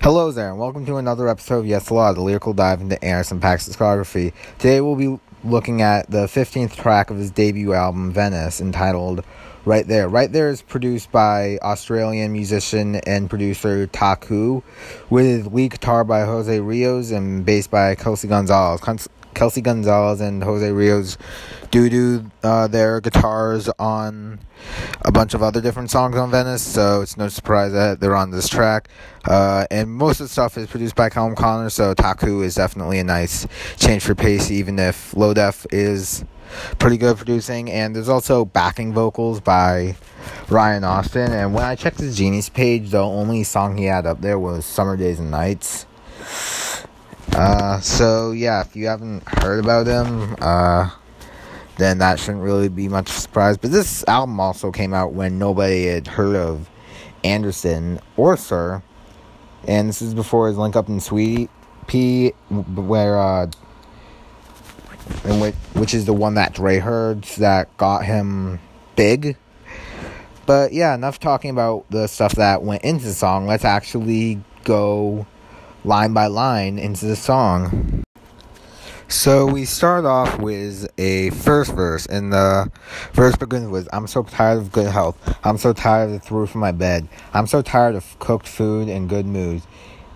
Hello there, and welcome to another episode of Yes Law, the lyrical dive into Anderson .Paak's discography. Today we'll be looking at the 15th track of his debut album, Venice, entitled Right There. Right There is produced by Australian musician and producer Taku, with lead guitar by Jose Rios and bass by Kelsey Gonzalez. Kelsey Gonzalez and Jose Rios do do uh, their guitars on a bunch of other different songs on Venice, so it's no surprise that they're on this track. Uh, and most of the stuff is produced by Callum Connor, so Taku is definitely a nice change for pace, even if Low Def is pretty good producing. And there's also backing vocals by Ryan Austin. And when I checked his Genius page, the only song he had up there was Summer Days and Nights. Uh, so yeah, if you haven't heard about him, uh, then that shouldn't really be much surprise. But this album also came out when nobody had heard of Anderson or Sir, and this is before his link up in Sweetie P, where uh, which, which is the one that Dre heard that got him big. But yeah, enough talking about the stuff that went into the song. Let's actually go line by line into the song. So we start off with a first verse, and the verse begins with I'm so tired of good health. I'm so tired of the roof of my bed. I'm so tired of cooked food and good moods,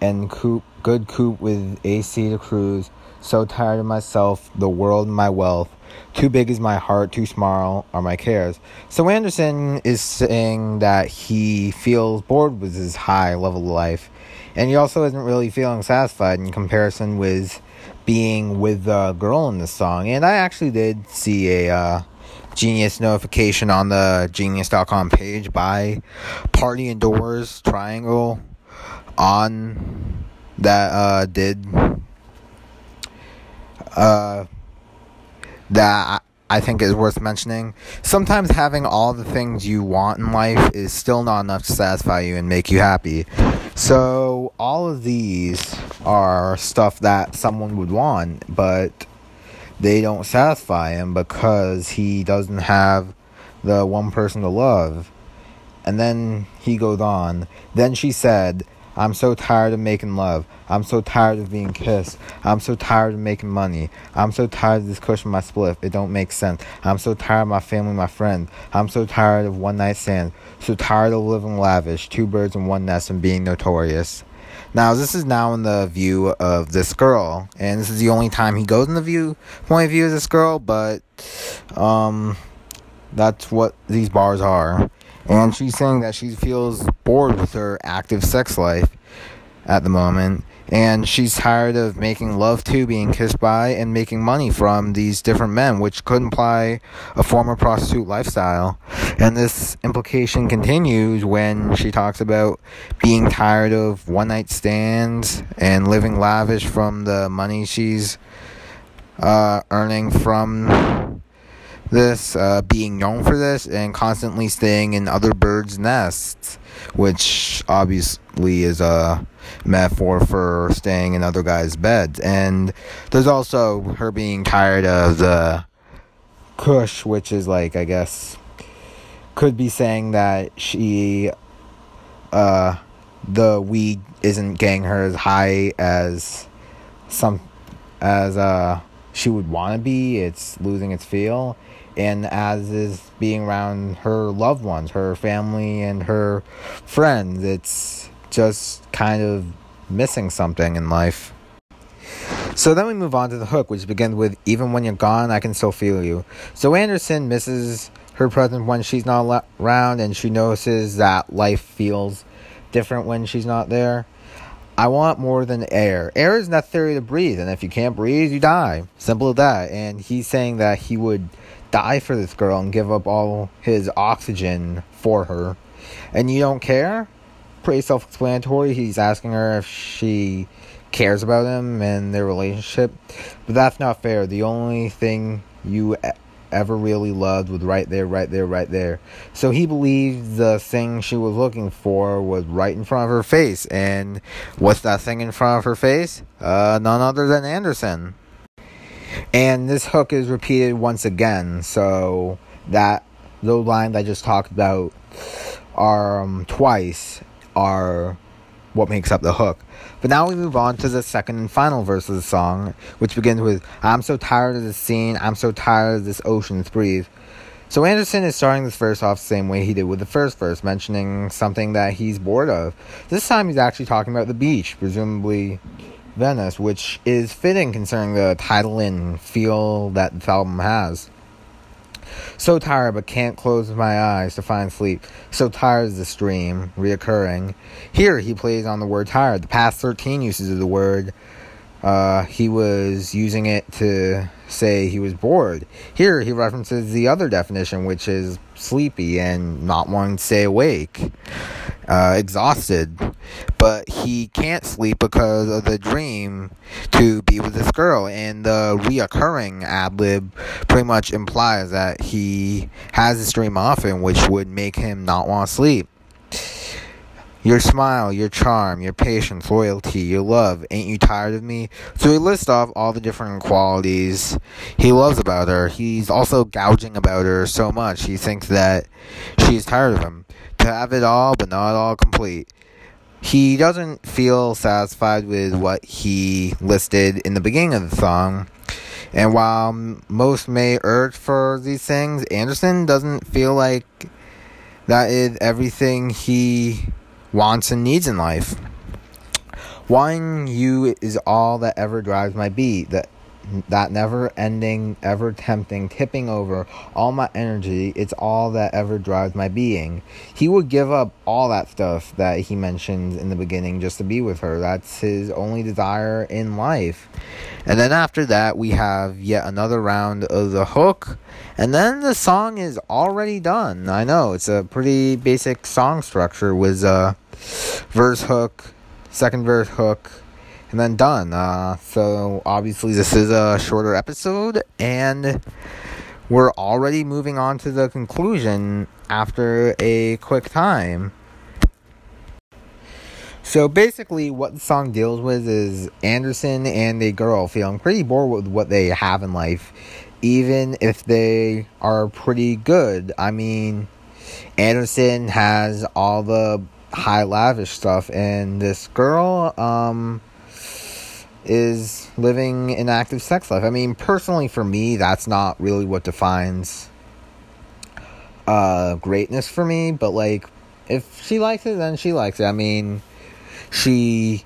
and coupe, good coupe with AC to cruise. So tired of myself, the world, my wealth. Too big is my heart, too small are my cares. So Anderson is saying that he feels bored with his high level of life and he also isn't really feeling satisfied in comparison with being with the girl in the song. And I actually did see a uh, Genius notification on the Genius.com page by Party Indoors Triangle on that uh, did uh, that I think is worth mentioning. Sometimes having all the things you want in life is still not enough to satisfy you and make you happy. So, all of these are stuff that someone would want, but they don't satisfy him because he doesn't have the one person to love. And then he goes on. Then she said, I'm so tired of making love. I'm so tired of being kissed. I'm so tired of making money. I'm so tired of this cushion my spliff. It don't make sense. I'm so tired of my family, my friends. I'm so tired of one night stands. So tired of living lavish. Two birds in one nest and being notorious. Now, this is now in the view of this girl, and this is the only time he goes in the view point of view of this girl, but um, that's what these bars are. And she's saying that she feels bored with her active sex life at the moment. And she's tired of making love to, being kissed by, and making money from these different men, which could imply a former prostitute lifestyle. And this implication continues when she talks about being tired of one night stands and living lavish from the money she's uh, earning from this, uh, being known for this, and constantly staying in other birds' nests, which obviously is a metaphor for staying in other guys' beds. And there's also her being tired of the kush, which is like, I guess, could be saying that she, uh, the weed isn't getting her as high as some, as, uh, she would want to be. It's losing its feel and as is being around her loved ones, her family, and her friends. It's just kind of missing something in life. So then we move on to the hook, which begins with Even when you're gone, I can still feel you. So Anderson misses her presence when she's not around, and she notices that life feels different when she's not there. I want more than air. Air is necessary to breathe, and if you can't breathe, you die. Simple as that. And he's saying that he would die for this girl and give up all his oxygen for her. And you don't care? Pretty self explanatory. He's asking her if she cares about him and their relationship. But that's not fair. The only thing you ever really loved was right there, right there, right there. So he believed the thing she was looking for was right in front of her face. And what's that thing in front of her face? Uh, none other than Anderson. And this hook is repeated once again, so that those lines I just talked about are um, twice are what makes up the hook. But now we move on to the second and final verse of the song, which begins with I'm so tired of this scene, I'm so tired of this ocean's breathe. So Anderson is starting this verse off the same way he did with the first verse, mentioning something that he's bored of. This time he's actually talking about the beach, presumably Venice, which is fitting considering the title and feel that this album has. So tired, but can't close my eyes to find sleep. So tired is the stream, reoccurring. Here he plays on the word tired. The past 13 uses of the word, uh, he was using it to say he was bored. Here he references the other definition, which is sleepy and not wanting to stay awake, uh, exhausted. But he can't sleep because of the dream to be with this girl. And the reoccurring ad lib pretty much implies that he has this dream often, which would make him not want to sleep. Your smile, your charm, your patience, loyalty, your love. Ain't you tired of me? So he lists off all the different qualities he loves about her. He's also gouging about her so much he thinks that she's tired of him. To have it all, but not all complete. He doesn't feel satisfied with what he listed in the beginning of the song. And while most may urge for these things, Anderson doesn't feel like that is everything he wants and needs in life. Wanting you is all that ever drives my beat. That that never ending, ever tempting, tipping over all my energy. It's all that ever drives my being. He would give up all that stuff that he mentioned in the beginning just to be with her. That's his only desire in life. And then after that, we have yet another round of the hook. And then the song is already done. I know it's a pretty basic song structure with a verse hook, second verse hook, and then done. Uh, so obviously this is a shorter episode, and we're already moving on to the conclusion after a quick time. So basically, what the song deals with is Anderson and a girl feeling pretty bored with what they have in life, even if they are pretty good. I mean, Anderson has all the high lavish stuff, and this girl, um, is living an active sex life. I mean, personally, for me, that's not really what defines uh, greatness for me. But like, if she likes it, then she likes it. I mean, she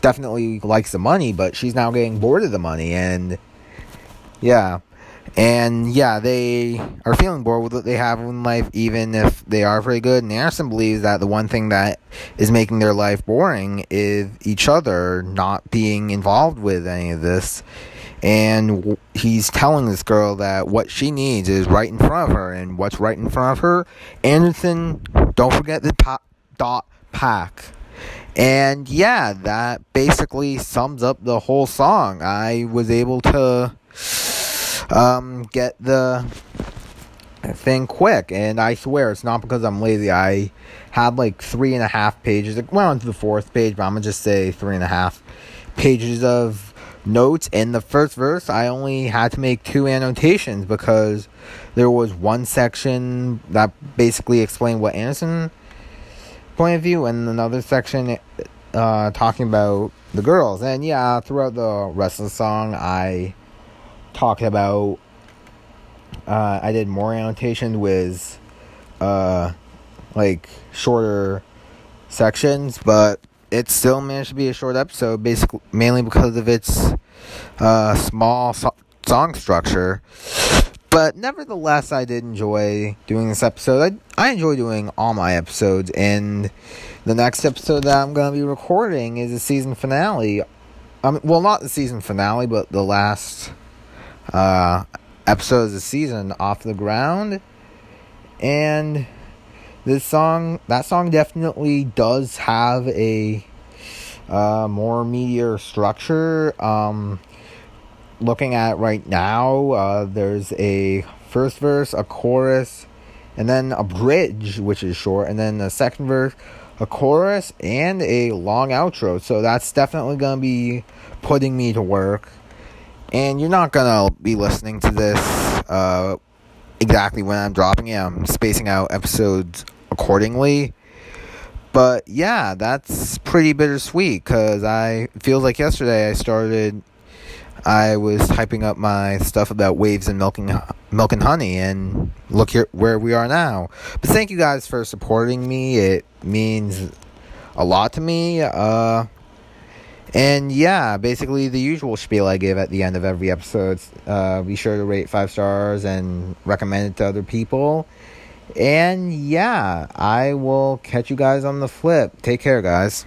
definitely likes the money, but she's now getting bored of the money, and yeah. And yeah, they are feeling bored with what they have in life, even if they are very good. And Anderson believes that the one thing that is making their life boring is each other not being involved with any of this. And he's telling this girl that what she needs is right in front of her. And what's right in front of her? Anderson, don't forget the dot Paak. And yeah, that basically sums up the whole song. I was able to um, get the thing quick. And I swear it's not because I'm lazy. I had like three and a half pages. It went on to the fourth page, but I'm gonna just say three and a half pages of notes. In the first verse, I only had to make two annotations because there was one section that basically explained what Anderson point of view, and another section uh, talking about the girls. And yeah, throughout the rest of the song, I talked about uh, I did more annotations with uh, like shorter sections, but it still managed to be a short episode, basically mainly because of its uh, small so- song structure. But nevertheless, I did enjoy doing this episode. I, I enjoy doing all my episodes, and the next episode that I'm going to be recording is the season finale. Um, well, not the season finale, but the last uh, episodes of the season off the ground. And this song, that song definitely does have a uh, more meteor structure. Um, looking at right now, uh, there's a first verse, a chorus, and then a bridge, which is short, and then a second verse, a chorus, and a long outro. So that's definitely going to be putting me to work and you're not gonna be listening to this uh, exactly when I'm dropping it. I'm spacing out episodes accordingly. But yeah, that's pretty bittersweet because I feels like yesterday I started. I was typing up my stuff about waves and milking milk and honey, and look here where we are now. But thank you guys for supporting me. It means a lot to me. Uh, and yeah, basically the usual spiel I give at the end of every episode. Uh, be sure to rate five stars and recommend it to other people. And yeah, I will catch you guys on the flip. Take care, guys.